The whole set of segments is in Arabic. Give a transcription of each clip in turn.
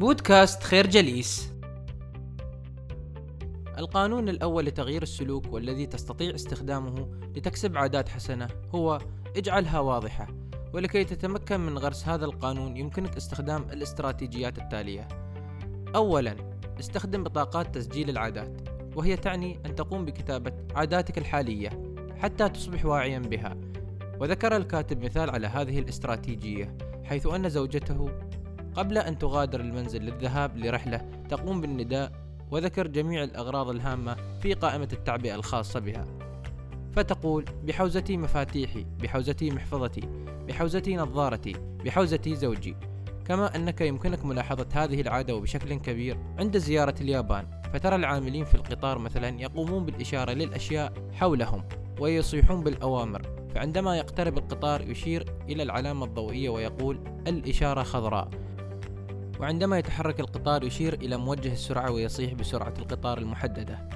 بودكاست خير جليس. القانون الأول لتغيير السلوك والذي تستطيع استخدامه لتكسب عادات حسنة هو اجعلها واضحة ولكي تتمكن من غرس هذا القانون يمكنك استخدام الاستراتيجيات التالية. أولا استخدم بطاقات تسجيل العادات وهي تعني أن تقوم بكتابة عاداتك الحالية حتى تصبح واعيا بها. وذكر الكاتب مثال على هذه الاستراتيجية حيث أن زوجته قبل أن تغادر المنزل للذهاب لرحلة تقوم بالنداء وذكر جميع الأغراض الهامة في قائمة التعبئة الخاصة بها. فتقول بحوزتي مفاتيحي بحوزتي محفظتي بحوزتي نظارتي بحوزتي زوجي. كما أنك يمكنك ملاحظة هذه العادة وبشكل كبير عند زيارة اليابان فترى العاملين في القطار مثلا يقومون بالإشارة للأشياء حولهم ويصيحون بالأوامر فعندما يقترب القطار يشير إلى العلامة الضوئية ويقول الإشارة خضراء. وعندما يتحرك القطار يشير إلى موجه السرعة ويصيح بسرعة القطار المحددة.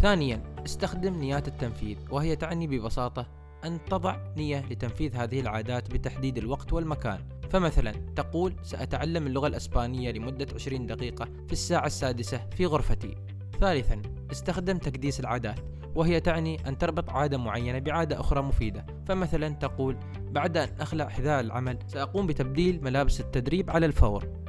ثانيا استخدم نيات التنفيذ وهي تعني ببساطة أن تضع نية لتنفيذ هذه العادات بتحديد الوقت والمكان. فمثلا تقول سأتعلم اللغة الأسبانية لمدة 20 دقيقة في الساعة السادسة في غرفتي. ثالثا استخدم تكديس العادات وهي تعني أن تربط عادة معينة بعادة أخرى مفيدة. فمثلا تقول بعد أن أخلع حذاء العمل سأقوم بتبديل ملابس التدريب على الفور.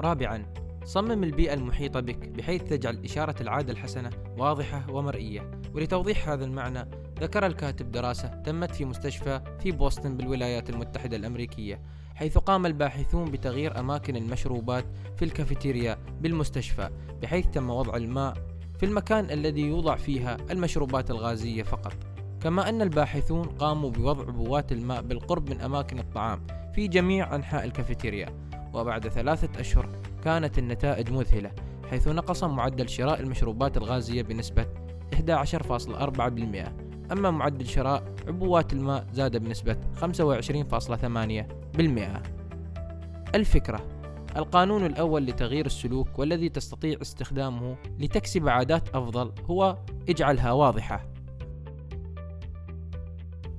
رابعا صمم البيئة المحيطة بك بحيث تجعل إشارة العادة الحسنة واضحة ومرئية. ولتوضيح هذا المعنى ذكر الكاتب دراسة تمت في مستشفى في بوسطن بالولايات المتحدة الأمريكية حيث قام الباحثون بتغيير أماكن المشروبات في الكافيتيريا بالمستشفى بحيث تم وضع الماء في المكان الذي يوضع فيها المشروبات الغازية فقط. كما أن الباحثون قاموا بوضع بوات الماء بالقرب من أماكن الطعام في جميع أنحاء الكافيتيريا. وبعد ثلاثة أشهر كانت النتائج مذهلة حيث نقص معدل شراء المشروبات الغازية بنسبة 11.4% أما معدل شراء عبوات الماء زاد بنسبة 25.8% الفكرة القانون الأول لتغيير السلوك والذي تستطيع استخدامه لتكسب عادات أفضل هو اجعلها واضحة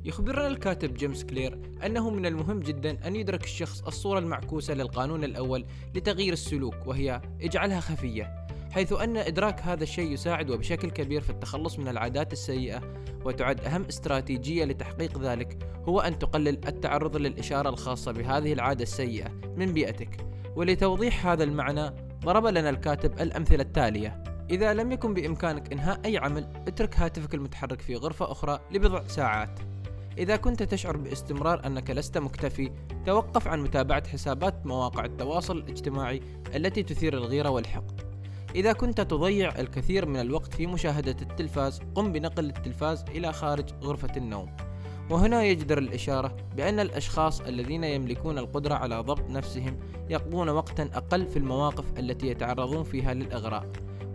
يخبرنا الكاتب جيمس كلير أنه من المهم جدا أن يدرك الشخص الصورة المعكوسة للقانون الأول لتغيير السلوك وهي اجعلها خفية حيث أن إدراك هذا الشيء يساعد وبشكل كبير في التخلص من العادات السيئة وتعد أهم استراتيجية لتحقيق ذلك هو أن تقلل التعرض للإشارة الخاصة بهذه العادة السيئة من بيئتك. ولتوضيح هذا المعنى ضرب لنا الكاتب الأمثلة التالية إذا لم يكن بإمكانك إنهاء أي عمل اترك هاتفك المتحرك في غرفة أخرى لبضع ساعات. إذا كنت تشعر باستمرار أنك لست مكتفي توقف عن متابعة حسابات مواقع التواصل الاجتماعي التي تثير الغيرة والحقد. إذا كنت تضيع الكثير من الوقت في مشاهدة التلفاز قم بنقل التلفاز إلى خارج غرفة النوم. وهنا يجدر الإشارة بأن الأشخاص الذين يملكون القدرة على ضبط نفسهم يقضون وقتا أقل في المواقف التي يتعرضون فيها للإغراء.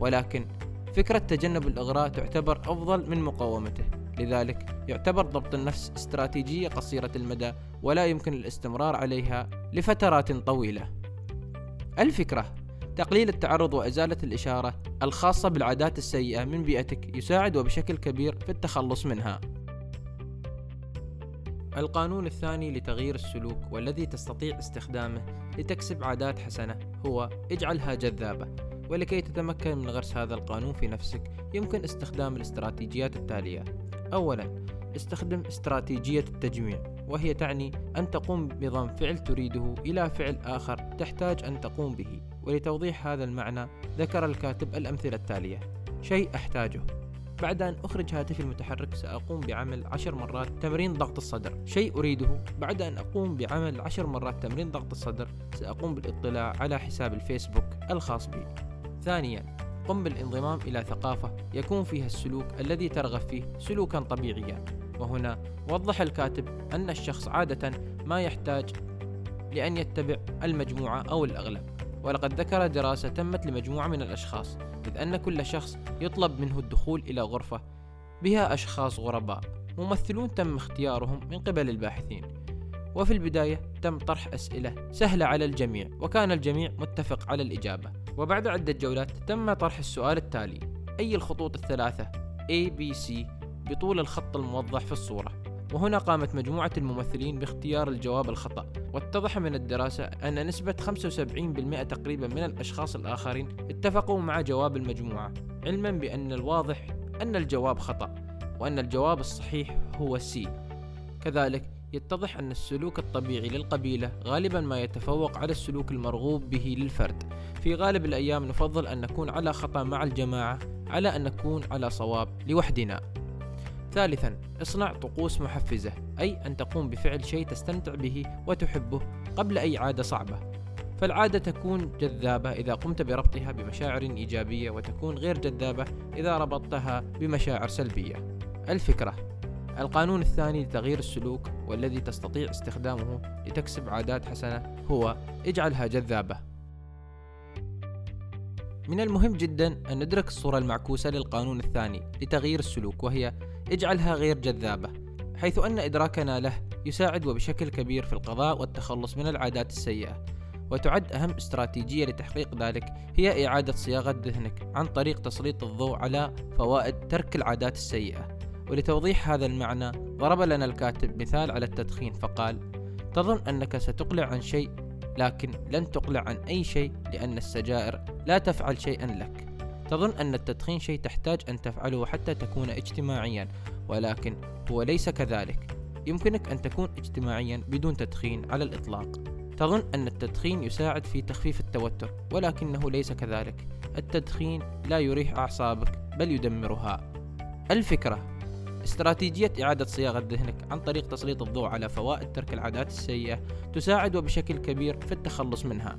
ولكن فكرة تجنب الإغراء تعتبر أفضل من مقاومته. لذلك يعتبر ضبط النفس استراتيجية قصيرة المدى ولا يمكن الاستمرار عليها لفترات طويلة. الفكرة تقليل التعرض وإزالة الإشارة الخاصة بالعادات السيئة من بيئتك يساعد وبشكل كبير في التخلص منها. القانون الثاني لتغيير السلوك والذي تستطيع استخدامه لتكسب عادات حسنة هو اجعلها جذابة. ولكي تتمكن من غرس هذا القانون في نفسك يمكن استخدام الاستراتيجيات التالية أولا استخدم استراتيجية التجميع وهي تعني أن تقوم بضم فعل تريده إلى فعل آخر تحتاج أن تقوم به. ولتوضيح هذا المعنى ذكر الكاتب الأمثلة التالية شيء أحتاجه. بعد أن أخرج هاتفي المتحرك سأقوم بعمل عشر مرات تمرين ضغط الصدر. شيء أريده. بعد أن أقوم بعمل عشر مرات تمرين ضغط الصدر سأقوم بالاطلاع على حساب الفيسبوك الخاص بي. ثانيا قم بالانضمام إلى ثقافة يكون فيها السلوك الذي ترغب فيه سلوكا طبيعيا. وهنا وضح الكاتب أن الشخص عادة ما يحتاج لأن يتبع المجموعة أو الأغلب ولقد ذكر دراسة تمت لمجموعة من الأشخاص إذ أن كل شخص يطلب منه الدخول إلى غرفة بها أشخاص غرباء ممثلون تم اختيارهم من قبل الباحثين. وفي البداية تم طرح أسئلة سهلة على الجميع وكان الجميع متفق على الإجابة. وبعد عدة جولات تم طرح السؤال التالي أي الخطوط الثلاثة؟ A B C بطول الخط الموضح في الصورة. وهنا قامت مجموعة الممثلين باختيار الجواب الخطأ. واتضح من الدراسة أن نسبة 75% تقريبا من الأشخاص الآخرين اتفقوا مع جواب المجموعة علما بأن الواضح أن الجواب خطأ وأن الجواب الصحيح هو سي كذلك يتضح أن السلوك الطبيعي للقبيلة غالبا ما يتفوق على السلوك المرغوب به للفرد. في غالب الأيام نفضل أن نكون على خطأ مع الجماعة على أن نكون على صواب لوحدنا. ثالثا اصنع طقوس محفزة أي أن تقوم بفعل شيء تستمتع به وتحبه قبل أي عادة صعبة. فالعادة تكون جذابة إذا قمت بربطها بمشاعر إيجابية وتكون غير جذابة إذا ربطتها بمشاعر سلبية. الفكرة القانون الثاني لتغيير السلوك والذي تستطيع استخدامه لتكسب عادات حسنة هو اجعلها جذابة. من المهم جدا أن ندرك الصورة المعكوسة للقانون الثاني لتغيير السلوك وهي اجعلها غير جذابة حيث أن إدراكنا له يساعد وبشكل كبير في القضاء والتخلص من العادات السيئة وتعد أهم استراتيجية لتحقيق ذلك هي إعادة صياغة ذهنك عن طريق تسليط الضوء على فوائد ترك العادات السيئة. ولتوضيح هذا المعنى ضرب لنا الكاتب مثال على التدخين فقال تظن أنك ستقلع عن شيء لكن لن تقلع عن أي شيء لأن السجائر لا تفعل شيئا لك. تظن أن التدخين شيء تحتاج أن تفعله حتى تكون اجتماعيا ولكن هو ليس كذلك. يمكنك أن تكون اجتماعيا بدون تدخين على الإطلاق. تظن أن التدخين يساعد في تخفيف التوتر ولكنه ليس كذلك. التدخين لا يريح أعصابك بل يدمرها. الفكرة استراتيجية إعادة صياغة ذهنك عن طريق تسليط الضوء على فوائد ترك العادات السيئة تساعد وبشكل كبير في التخلص منها.